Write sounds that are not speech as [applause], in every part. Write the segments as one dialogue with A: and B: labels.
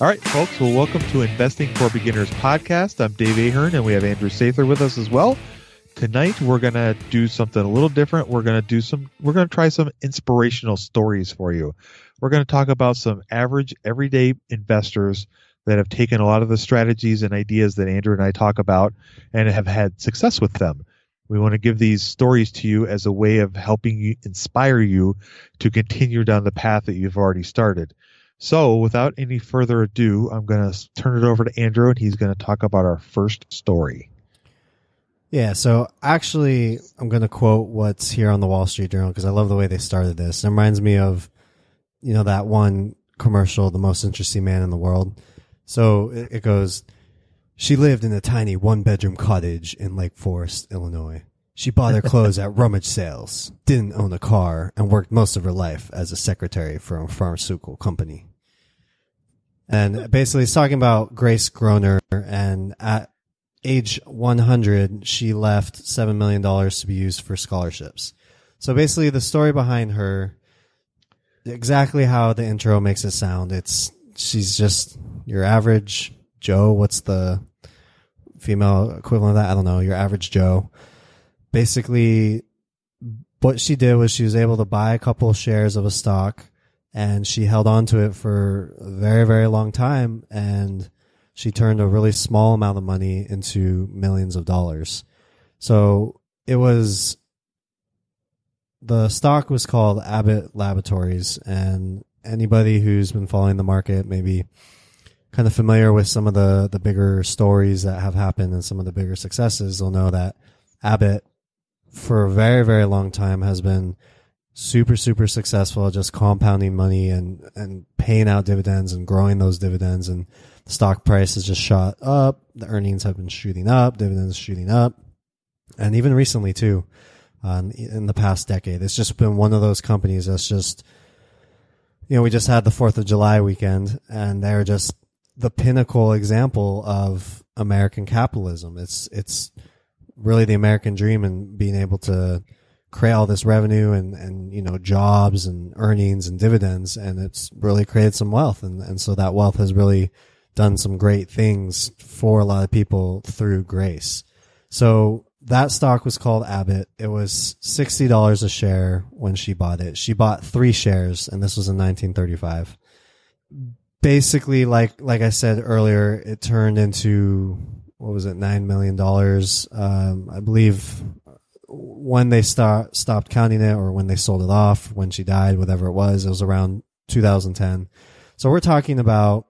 A: All right, folks. Well, welcome to Investing for Beginners podcast. I'm Dave Ahern, and we have Andrew Sather with us as well. Tonight, we're going to do something a little different. We're going to do some, we're going to try some inspirational stories for you. We're going to talk about some average, everyday investors that have taken a lot of the strategies and ideas that Andrew and I talk about and have had success with them. We want to give these stories to you as a way of helping you inspire you to continue down the path that you've already started. So, without any further ado, I'm going to turn it over to Andrew and he's going to talk about our first story.
B: Yeah, so actually, I'm going to quote what's here on the Wall Street Journal because I love the way they started this. It reminds me of, you know, that one commercial, The Most Interesting Man in the World. So it, it goes, she lived in a tiny one bedroom cottage in Lake Forest, Illinois. She bought her clothes at rummage sales, didn't own a car, and worked most of her life as a secretary for a pharmaceutical company. And basically, it's talking about Grace Groner. And at age 100, she left $7 million to be used for scholarships. So basically, the story behind her, exactly how the intro makes it sound. It's, she's just your average Joe. What's the female equivalent of that? I don't know. Your average Joe. Basically, what she did was she was able to buy a couple shares of a stock and she held on to it for a very, very long time. And she turned a really small amount of money into millions of dollars. So it was, the stock was called Abbott Laboratories. And anybody who's been following the market, maybe kind of familiar with some of the, the bigger stories that have happened and some of the bigger successes will know that Abbott for a very, very long time has been super super successful just compounding money and and paying out dividends and growing those dividends. And the stock price has just shot up. The earnings have been shooting up. Dividends shooting up. And even recently too in the past decade. It's just been one of those companies that's just you know we just had the 4th of July weekend and they're just the pinnacle example of American capitalism. It's it's really the American dream and being able to create all this revenue and, and, you know, jobs and earnings and dividends. And it's really created some wealth. And, and so that wealth has really done some great things for a lot of people through grace. So that stock was called Abbott. It was $60 a share when she bought it. She bought three shares and this was in 1935. Basically, like, like I said earlier, it turned into, what was it, $9 million. Um, I believe when they start stopped counting it or when they sold it off, when she died, whatever it was, it was around 2010. So we're talking about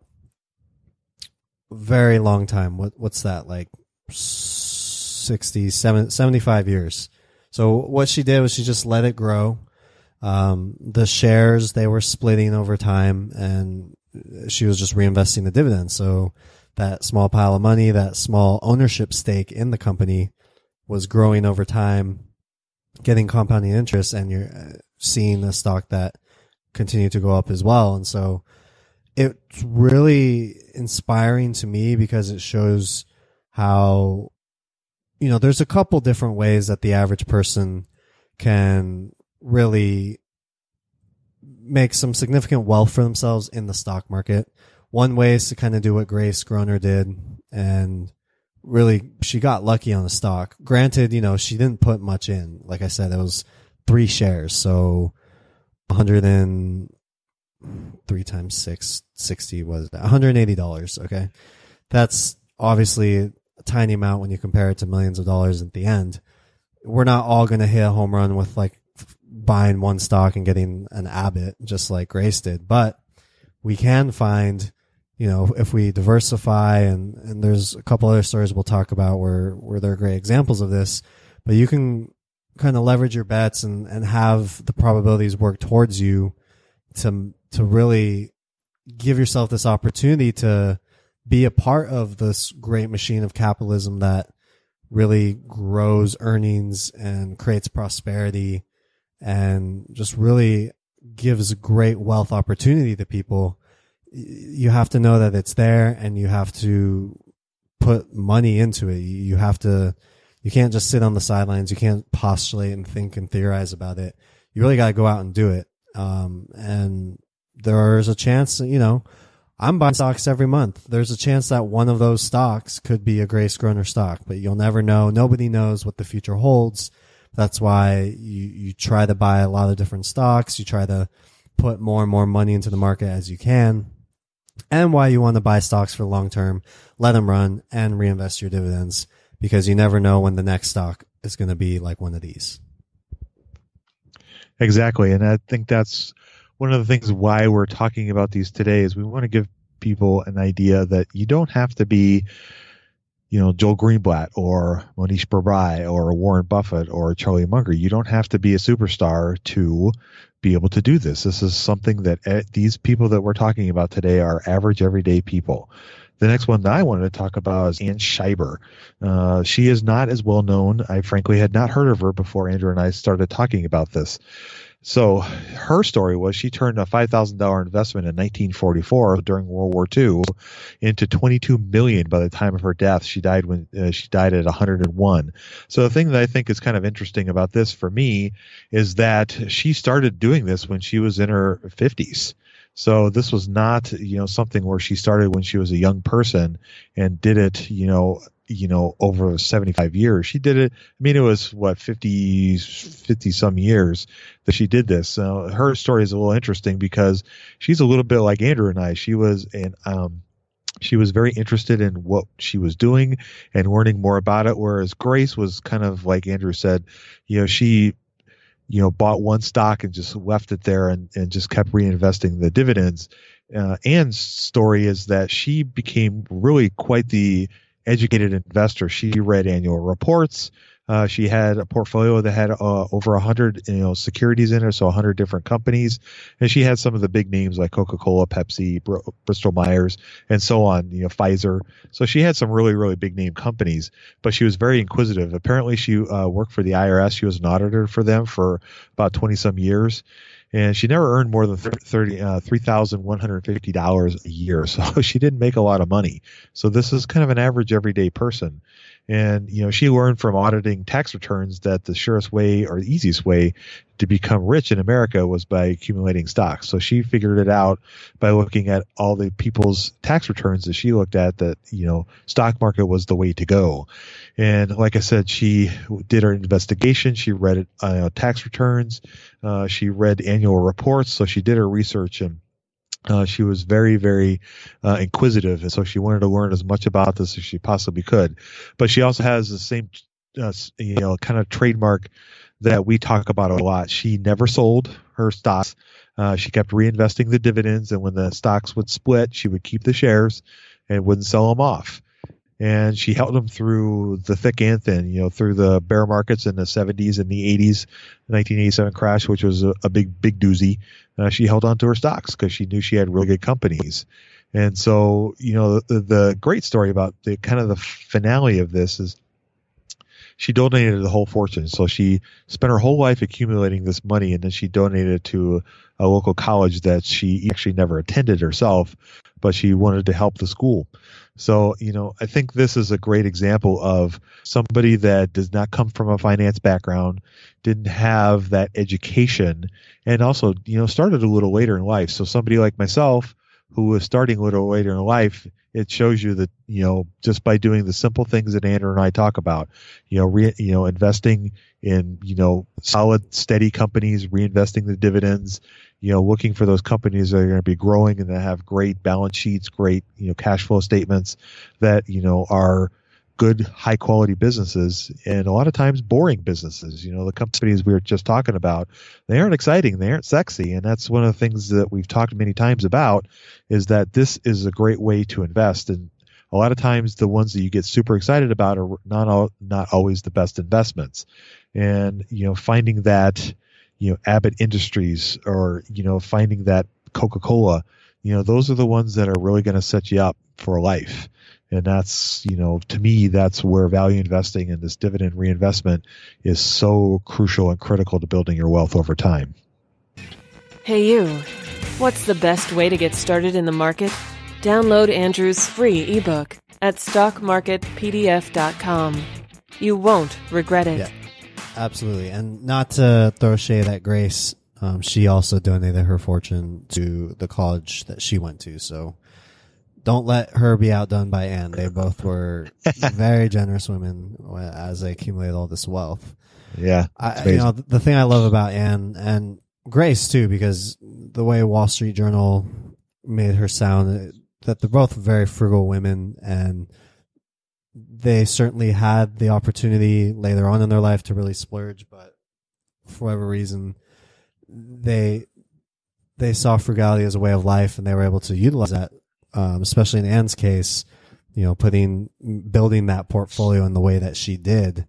B: very long time. What what's that like 60, 70, 75 years. So what she did was she just let it grow. Um, the shares they were splitting over time and she was just reinvesting the dividends. So that small pile of money, that small ownership stake in the company was growing over time, getting compounding interest, and you're uh, seeing a stock that continue to go up as well. And so it's really inspiring to me because it shows how you know there's a couple different ways that the average person can really make some significant wealth for themselves in the stock market. One way is to kind of do what Grace Groner did and really she got lucky on the stock. Granted, you know, she didn't put much in. Like I said, it was three shares. So 100 and three times six sixty was $180. Okay. That's obviously a tiny amount when you compare it to millions of dollars at the end. We're not all going to hit a home run with like buying one stock and getting an Abbott just like Grace did, but we can find you know, if we diversify and, and there's a couple other stories we'll talk about where, where there are great examples of this, but you can kind of leverage your bets and, and have the probabilities work towards you to, to really give yourself this opportunity to be a part of this great machine of capitalism that really grows earnings and creates prosperity and just really gives great wealth opportunity to people you have to know that it's there and you have to put money into it. You have to, you can't just sit on the sidelines. You can't postulate and think and theorize about it. You really got to go out and do it. Um, and there's a chance, you know, I'm buying stocks every month. There's a chance that one of those stocks could be a Grace Groner stock, but you'll never know. Nobody knows what the future holds. That's why you, you try to buy a lot of different stocks. You try to put more and more money into the market as you can and why you want to buy stocks for the long term, let them run and reinvest your dividends because you never know when the next stock is going to be like one of these.
A: Exactly. And I think that's one of the things why we're talking about these today is we want to give people an idea that you don't have to be, you know, Joel Greenblatt or Mohnish Pabrai or Warren Buffett or Charlie Munger. You don't have to be a superstar to be able to do this. This is something that uh, these people that we're talking about today are average, everyday people. The next one that I wanted to talk about is Anne Scheiber. Uh, she is not as well known. I frankly had not heard of her before Andrew and I started talking about this. So her story was she turned a five thousand dollar investment in 1944 during World War II into 22 million by the time of her death. She died when uh, she died at 101. So the thing that I think is kind of interesting about this for me is that she started doing this when she was in her 50s. So this was not, you know, something where she started when she was a young person and did it, you know, you know, over 75 years. She did it. I mean, it was what 50, 50 some years that she did this. So her story is a little interesting because she's a little bit like Andrew and I. She was an, um, she was very interested in what she was doing and learning more about it. Whereas Grace was kind of like Andrew said, you know, she, you know, bought one stock and just left it there and, and just kept reinvesting the dividends. Uh, Anne's story is that she became really quite the educated investor. She read annual reports. Uh, she had a portfolio that had uh, over 100 you know securities in it, so 100 different companies, and she had some of the big names like Coca-Cola, Pepsi, Br- Bristol Myers, and so on. You know, Pfizer. So she had some really really big name companies, but she was very inquisitive. Apparently, she uh, worked for the IRS. She was an auditor for them for about 20 some years, and she never earned more than 30 uh, $3,150 a year. [laughs] So she didn't make a lot of money. So this is kind of an average everyday person. And, you know, she learned from auditing tax returns that the surest way or the easiest way to become rich in America was by accumulating stocks. So she figured it out by looking at all the people's tax returns that she looked at that, you know, stock market was the way to go. And like I said, she did her investigation. She read uh, tax returns. Uh, she read annual reports. So she did her research and uh, she was very, very uh, inquisitive, and so she wanted to learn as much about this as she possibly could. But she also has the same, uh, you know, kind of trademark that we talk about a lot. She never sold her stocks. Uh, she kept reinvesting the dividends, and when the stocks would split, she would keep the shares and wouldn't sell them off and she held them through the thick and thin, you know, through the bear markets in the 70s and the 80s, the 1987 crash, which was a, a big, big doozy. Uh, she held on to her stocks because she knew she had really good companies. And so, you know, the, the great story about the kind of the finale of this is she donated the whole fortune. So she spent her whole life accumulating this money, and then she donated it to a local college that she actually never attended herself, but she wanted to help the school. So, you know, I think this is a great example of somebody that does not come from a finance background, didn't have that education, and also, you know, started a little later in life. So, somebody like myself who was starting a little later in life, it shows you that, you know, just by doing the simple things that Andrew and I talk about, you know, re, you know, investing in, you know, solid, steady companies, reinvesting the dividends, you know, looking for those companies that are going to be growing and that have great balance sheets, great, you know, cash flow statements that, you know, are good, high quality businesses and a lot of times boring businesses. You know, the companies we were just talking about, they aren't exciting. They aren't sexy. And that's one of the things that we've talked many times about is that this is a great way to invest. And a lot of times the ones that you get super excited about are not all, not always the best investments. And, you know, finding that, you know Abbott Industries or you know finding that Coca-Cola, you know those are the ones that are really going to set you up for life. And that's, you know, to me, that's where value investing and this dividend reinvestment is so crucial and critical to building your wealth over time.
C: Hey, you. What's the best way to get started in the market? Download Andrew's free ebook at stockmarketpdf.com. You won't regret it.
B: Yeah. Absolutely. And not to throw shade at Grace, um, she also donated her fortune to the college that she went to. So don't let her be outdone by Anne. They both were very generous women as they accumulated all this wealth.
A: Yeah.
B: I, you know, the thing I love about Anne and Grace too, because the way Wall Street Journal made her sound that they're both very frugal women and they certainly had the opportunity later on in their life to really splurge, but for whatever reason, they they saw frugality as a way of life, and they were able to utilize that. Um, especially in Anne's case, you know, putting building that portfolio in the way that she did.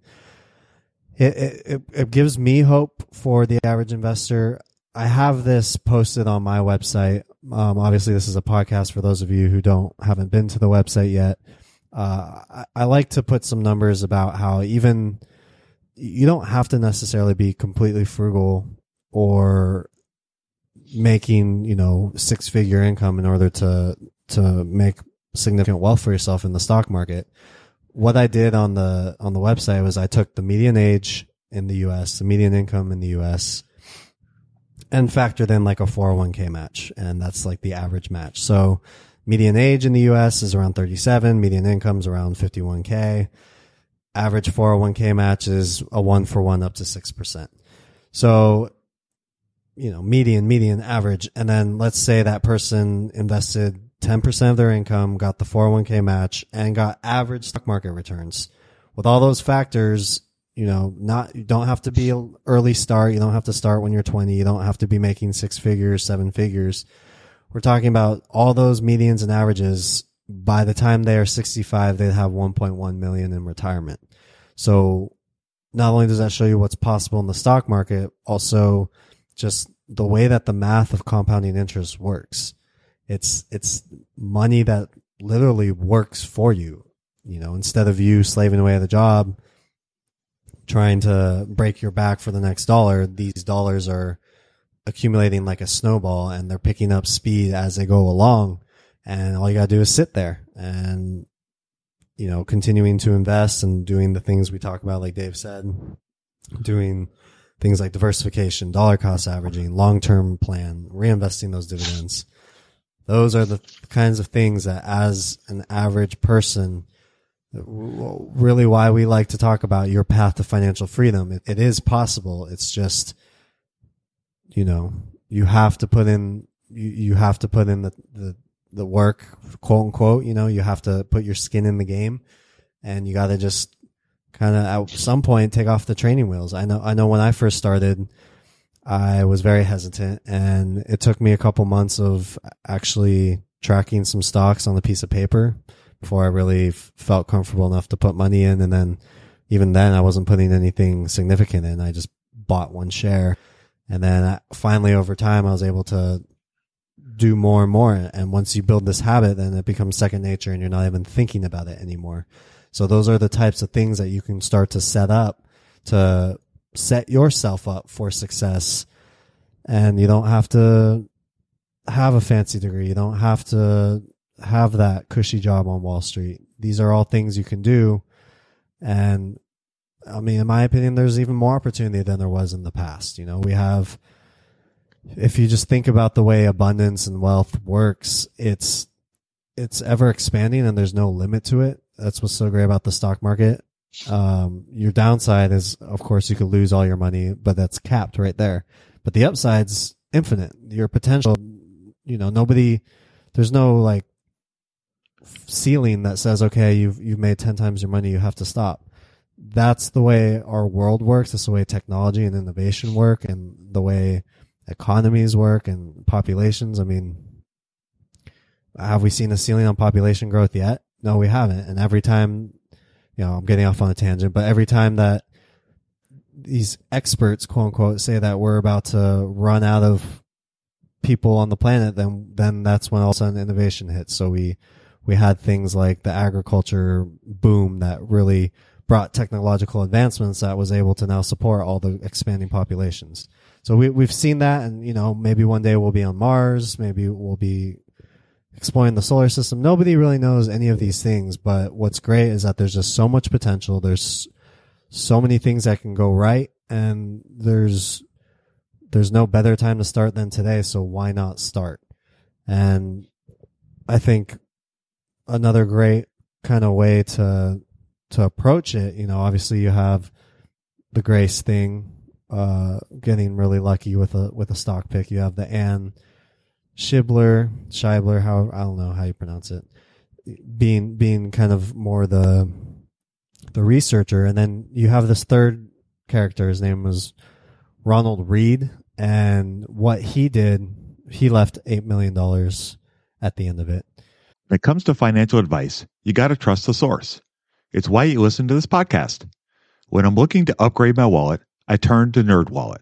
B: It, it it gives me hope for the average investor. I have this posted on my website. Um, obviously, this is a podcast for those of you who don't haven't been to the website yet uh, I, I like to put some numbers about how even you don't have to necessarily be completely frugal or making you know six figure income in order to to make significant wealth for yourself in the stock market what i did on the on the website was i took the median age in the us the median income in the us and factored in like a 401k match and that's like the average match so Median age in the U.S. is around 37. Median income is around 51k. Average 401k match is a one for one up to 6%. So, you know, median, median, average. And then let's say that person invested 10% of their income, got the 401k match and got average stock market returns. With all those factors, you know, not, you don't have to be an early start. You don't have to start when you're 20. You don't have to be making six figures, seven figures we're talking about all those medians and averages. By the time they are 65, they'd have 1.1 million in retirement. So not only does that show you what's possible in the stock market, also just the way that the math of compounding interest works. It's, it's money that literally works for you. You know, instead of you slaving away at the job, trying to break your back for the next dollar, these dollars are accumulating like a snowball and they're picking up speed as they go along. And all you gotta do is sit there and, you know, continuing to invest and doing the things we talk about, like Dave said, doing things like diversification, dollar cost averaging, long-term plan, reinvesting those dividends. Those are the kinds of things that as an average person, really why we like to talk about your path to financial freedom. it, it is possible. It's just, you know, you have to put in, you, you have to put in the, the, the work, quote unquote, you know, you have to put your skin in the game and you got to just kind of at some point take off the training wheels. I know, I know when I first started, I was very hesitant and it took me a couple months of actually tracking some stocks on a piece of paper before I really f- felt comfortable enough to put money in. And then even then I wasn't putting anything significant in. I just bought one share and then uh, finally over time, I was able to do more and more. And once you build this habit, then it becomes second nature and you're not even thinking about it anymore. So those are the types of things that you can start to set up to set yourself up for success. And you don't have to have a fancy degree. You don't have to have that cushy job on Wall Street. These are all things you can do. And I mean, in my opinion, there's even more opportunity than there was in the past. You know, we have, if you just think about the way abundance and wealth works, it's, it's ever expanding and there's no limit to it. That's what's so great about the stock market. Um, your downside is, of course, you could lose all your money, but that's capped right there. But the upside's infinite. Your potential, you know, nobody, there's no like ceiling that says, okay, you've, you've made 10 times your money, you have to stop. That's the way our world works. That's the way technology and innovation work and the way economies work and populations. I mean, have we seen a ceiling on population growth yet? No, we haven't. And every time, you know, I'm getting off on a tangent, but every time that these experts, quote unquote, say that we're about to run out of people on the planet, then then that's when all of a sudden innovation hits. So we we had things like the agriculture boom that really brought technological advancements that was able to now support all the expanding populations. So we we've seen that, and you know maybe one day we'll be on Mars, maybe we'll be exploring the solar system. Nobody really knows any of these things, but what's great is that there's just so much potential. There's so many things that can go right, and there's there's no better time to start than today. So why not start? And I think another great kind of way to to approach it. You know, obviously you have the Grace thing, uh, getting really lucky with a with a stock pick. You have the Anne Shibler, Shibler, how I don't know how you pronounce it, being being kind of more the the researcher, and then you have this third character. His name was Ronald Read, and what he did, he left eight million dollars at the end of it.
D: When it comes to financial advice, you got to trust the source. It's why you listen to this podcast. When I'm looking to upgrade my wallet, I turn to NerdWallet.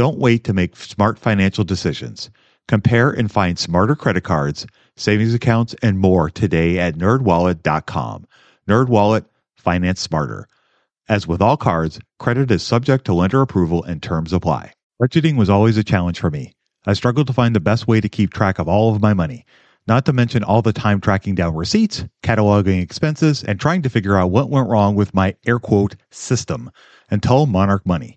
D: Don't wait to make smart financial decisions. Compare and find smarter credit cards, savings accounts, and more today at nerdwallet.com. Nerdwallet, finance smarter. As with all cards, credit is subject to lender approval and terms apply. Budgeting was always a challenge for me. I struggled to find the best way to keep track of all of my money not to mention all the time tracking down receipts, cataloging expenses, and trying to figure out what went wrong with my air quote system until Monarch Money.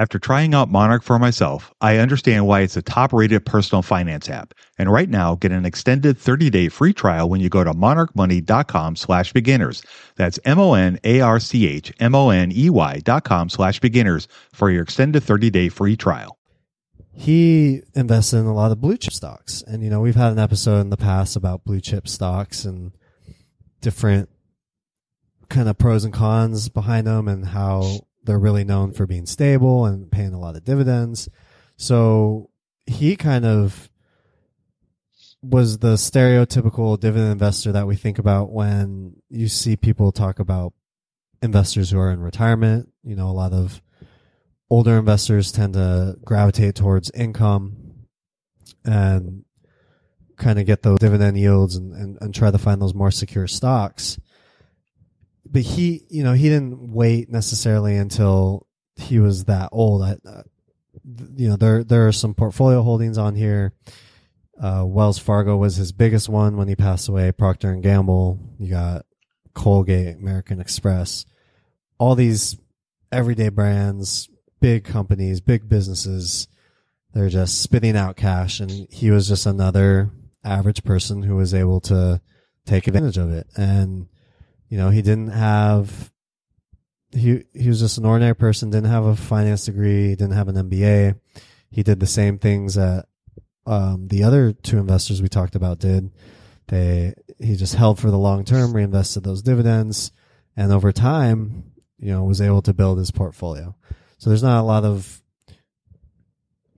D: After trying out Monarch for myself, I understand why it's a top rated personal finance app. And right now, get an extended 30 day free trial when you go to monarchmoney.com slash beginners. That's M O N A R C H M O N E Y dot com slash beginners for your extended 30 day free trial.
B: he invested in a lot of blue chip stocks. And, you know, we've had an episode in the past about blue chip stocks and different kind of pros and cons behind them and how they're really known for being stable and paying a lot of dividends. So he kind of was the stereotypical dividend investor that we think about when you see people talk about investors who are in retirement. You know, a lot of older investors tend to gravitate towards income and kind of get those dividend yields and, and, and try to find those more secure stocks. But he, you know, he didn't wait necessarily until he was that old. I, uh, you know, there there are some portfolio holdings on here. Uh, Wells Fargo was his biggest one when he passed away. Procter and Gamble. You got Colgate, American Express, all these everyday brands, big companies, big businesses. They're just spitting out cash, and he was just another average person who was able to take advantage of it. And you know, he didn't have he he was just an ordinary person, didn't have a finance degree, didn't have an MBA. He did the same things that um, the other two investors we talked about did. They he just held for the long term, reinvested those dividends, and over time, you know, was able to build his portfolio. So there's not a lot of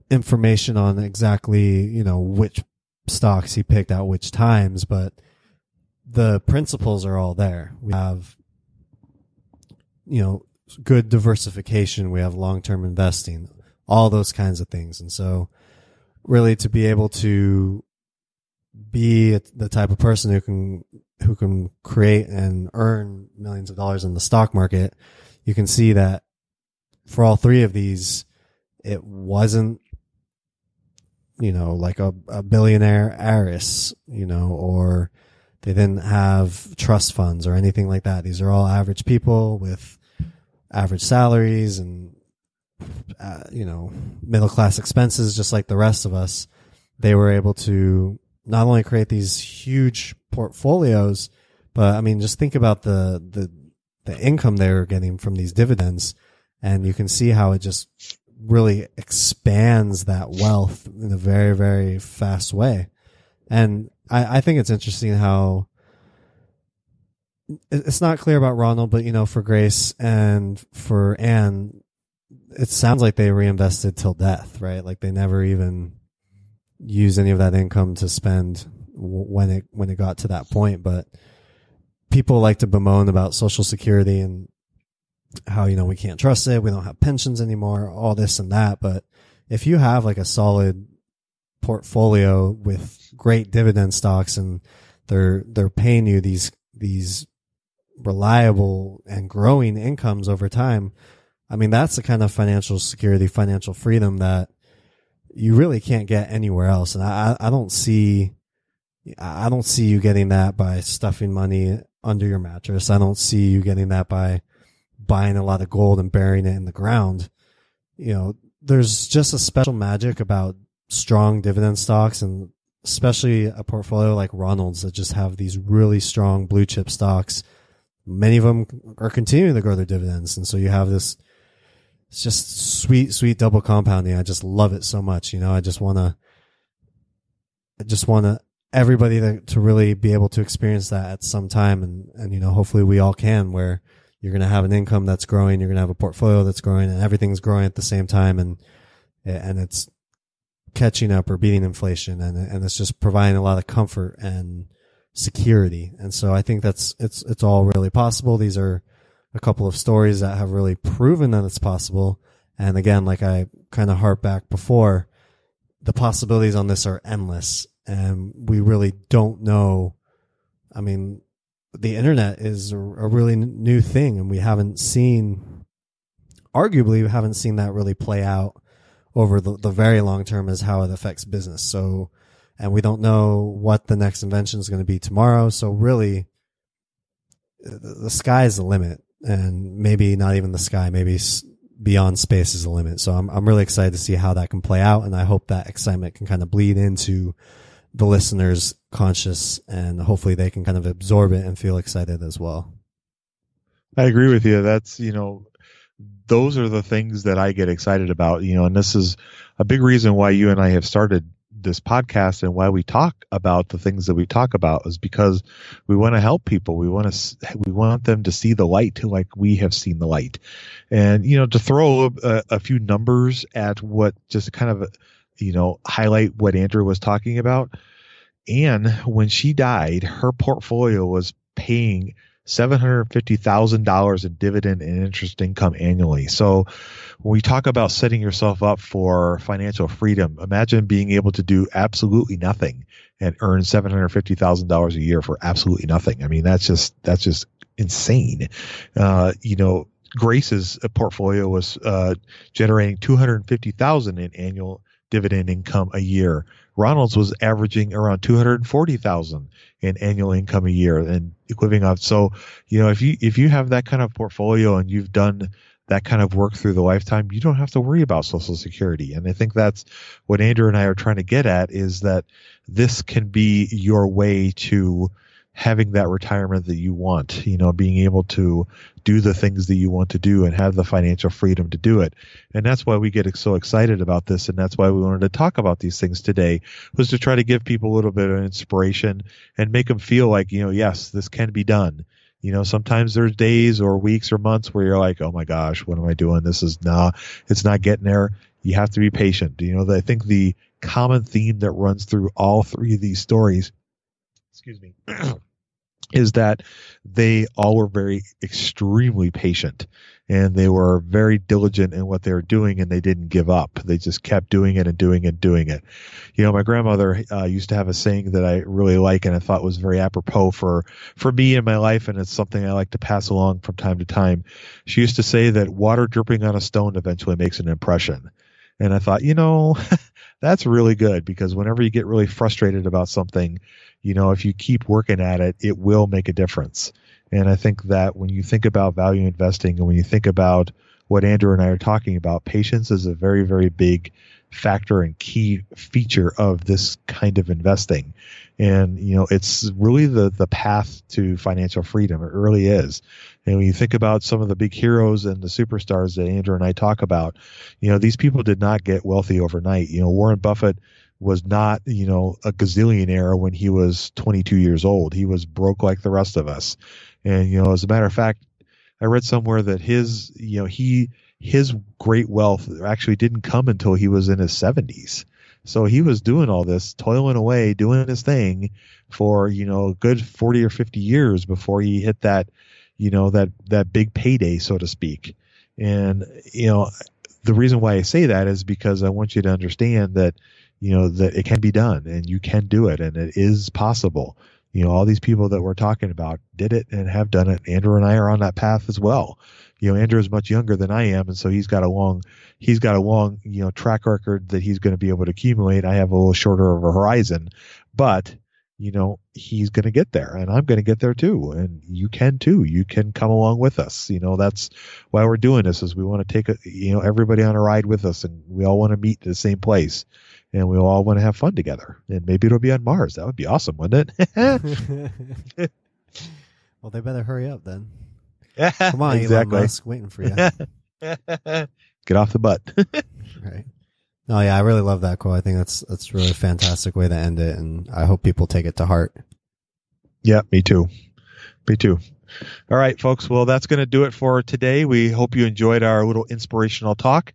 B: information on exactly, you know, which stocks he picked at which times, but the principles are all there. We have, you know, good diversification. We have long-term investing, all those kinds of things. And so really to be able to be the type of person who can, who can create and earn millions of dollars in the stock market, you can see that for all three of these, it wasn't you know, like a, a billionaire heiress, you know, or they didn't have trust funds or anything like that. These are all average people with average salaries and, uh, you know, middle class expenses, just like the rest of us. They were able to not only create these huge portfolios, but I mean, just think about the, the, the income they were getting from these dividends. And you can see how it just really expands that wealth in a very, very fast way. And I, I think it's interesting how it's not clear about Ronald, but you know, for Grace and for Anne, it sounds like they reinvested till death, right? Like they never even use any of that income to spend when it when it got to that point. But people like to bemoan about Social Security and how, you know, we can't trust it. We don't have pensions anymore, all this and that. But if you have like a solid portfolio with great dividend stocks and they're, they're paying you these, these reliable and growing incomes over time. I mean, that's the kind of financial security, financial freedom that you really can't get anywhere else. And I, I don't see, I don't see you getting that by stuffing money under your mattress. I don't see you getting that by buying a lot of gold and burying it in the ground. You know, there's just a special magic about strong dividend stocks and especially a portfolio like Ronald's that just have these really strong blue chip stocks. Many of them are continuing to grow their dividends. And so you have this, it's just sweet, sweet double compounding. I just love it so much. You know, I just want to, I just want to, everybody to, to really be able to experience that at some time. And, and, you know, hopefully we all can where you're going to have an income that's growing. You're going to have a portfolio that's growing and everything's growing at the same time. And, and it's catching up or beating inflation. And, and it's just providing a lot of comfort and security. And so I think that's, it's, it's all really possible. These are a couple of stories that have really proven that it's possible. And again, like I kind of harp back before, the possibilities on this are endless and we really don't know. I mean, the internet is a, really new thing and we haven't seen arguably we haven't seen that really play out over the, the very long term is how it affects business so and we don't know what the next invention is going to be tomorrow so really the, the sky is the limit and maybe not even the sky maybe beyond space is the limit so I'm, I'm really excited to see how that can play out and i hope that excitement can kind of bleed into the listeners conscious and hopefully they can kind of absorb it and feel excited as well.
A: I agree with you. That's, you know, those are the things that I get excited about, you know, and this is a big reason why you and I have started this podcast and why we talk about the things that we talk about is because we want to help people. We want to we want them to see the light like we have seen the light. And you know, to throw a, a few numbers at what just kind of you know highlight what Andrew was talking about. Anne, when she died, her portfolio was paying $750,000 in dividend and interest income annually. So when we talk about setting yourself up for financial freedom, imagine being able to do absolutely nothing and earn $750,000 a year for absolutely nothing. I mean, that's just, that's just insane. Uh, you know, Grace's portfolio was, uh, generating 250,000 in annual dividend income a year. Ronald's was averaging around 240,000 in annual income a year and living off. So, you know, if you, if you have that kind of portfolio and you've done that kind of work through the lifetime, you don't have to worry about social security. And I think that's what Andrew and I are trying to get at is that this can be your way to having that retirement that you want, you know, being able to do the things that you want to do and have the financial freedom to do it. And that's why we get so excited about this. And that's why we wanted to talk about these things today was to try to give people a little bit of inspiration and make them feel like, you know, yes, this can be done. You know, sometimes there's days or weeks or months where you're like, oh my gosh, what am I doing? This is nah, it's not getting there. You have to be patient. You know, I think the common theme that runs through all three of these stories excuse me, [clears throat] is that they all were very extremely patient and they were very diligent in what they were doing and they didn't give up. They just kept doing it and doing it and doing it. You know, my grandmother uh, used to have a saying that I really like and I thought was very apropos for, for me in my life. And it's something I like to pass along from time to time. She used to say that water dripping on a stone eventually makes an impression. And I thought, you know, [laughs] that's really good because whenever you get really frustrated about something, you know, if you keep working at it, it will make a difference. And I think that when you think about value investing and when you think about what Andrew and I are talking about, patience is a very, very big factor and key feature of this kind of investing. And, you know, it's really the, the path to financial freedom. It really is. And when you think about some of the big heroes and the superstars that Andrew and I talk about, you know, these people did not get wealthy overnight. You know, Warren Buffett was not, you know, a gazillionaire when he was 22 years old. He was broke like the rest of us. And, you know, as a matter of fact, I read somewhere that his, you know, he, his great wealth actually didn't come until he was in his 70s. So he was doing all this, toiling away, doing his thing for, you know, a good 40 or 50 years before he hit that, you know, that, that big payday, so to speak. And, you know, the reason why I say that is because I want you to understand that, you know, that it can be done and you can do it and it is possible. You know, all these people that we're talking about did it and have done it. Andrew and I are on that path as well. You know, Andrew is much younger than I am, and so he's got a long, he's got a long, you know, track record that he's going to be able to accumulate. I have a little shorter of a horizon, but you know, he's going to get there and I'm going to get there too. And you can too. You can come along with us. You know, that's why we're doing this is we want to take, a, you know, everybody on a ride with us and we all want to meet the same place and we all want to have fun together. And maybe it'll be on Mars. That would be awesome, wouldn't
B: it? [laughs] well, they better hurry up then. Yeah. [laughs] Come on, exactly. Elon Musk, waiting for you. [laughs]
A: Get off the butt.
B: right. Oh yeah, I really love that quote. I think that's that's really a fantastic way to end it, and I hope people take it to heart.
A: Yeah, me too. Me too. All right, folks. Well, that's going to do it for today. We hope you enjoyed our little inspirational talk.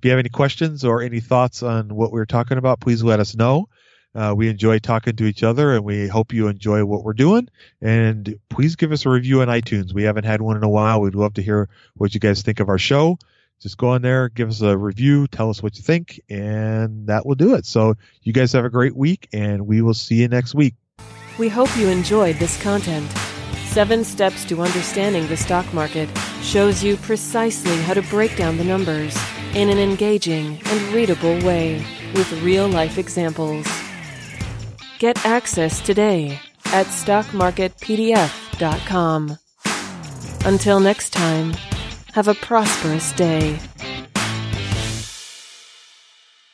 A: If you have any questions or any thoughts on what we are talking about, please let us know. Uh, we enjoy talking to each other and we hope you enjoy what we're doing. And please give us a review on iTunes. We haven't had one in a while. We'd love to hear what you guys think of our show. Just go on there, give us a review, tell us what you think, and that will do it. So you guys have a great week and we will see you next week.
C: We hope you enjoyed this content. Seven Steps to Understanding the Stock Market shows you precisely how to break down the numbers in an engaging and readable way with real life examples. Get access today at stockmarketpdf.com. Until next time, have a prosperous day.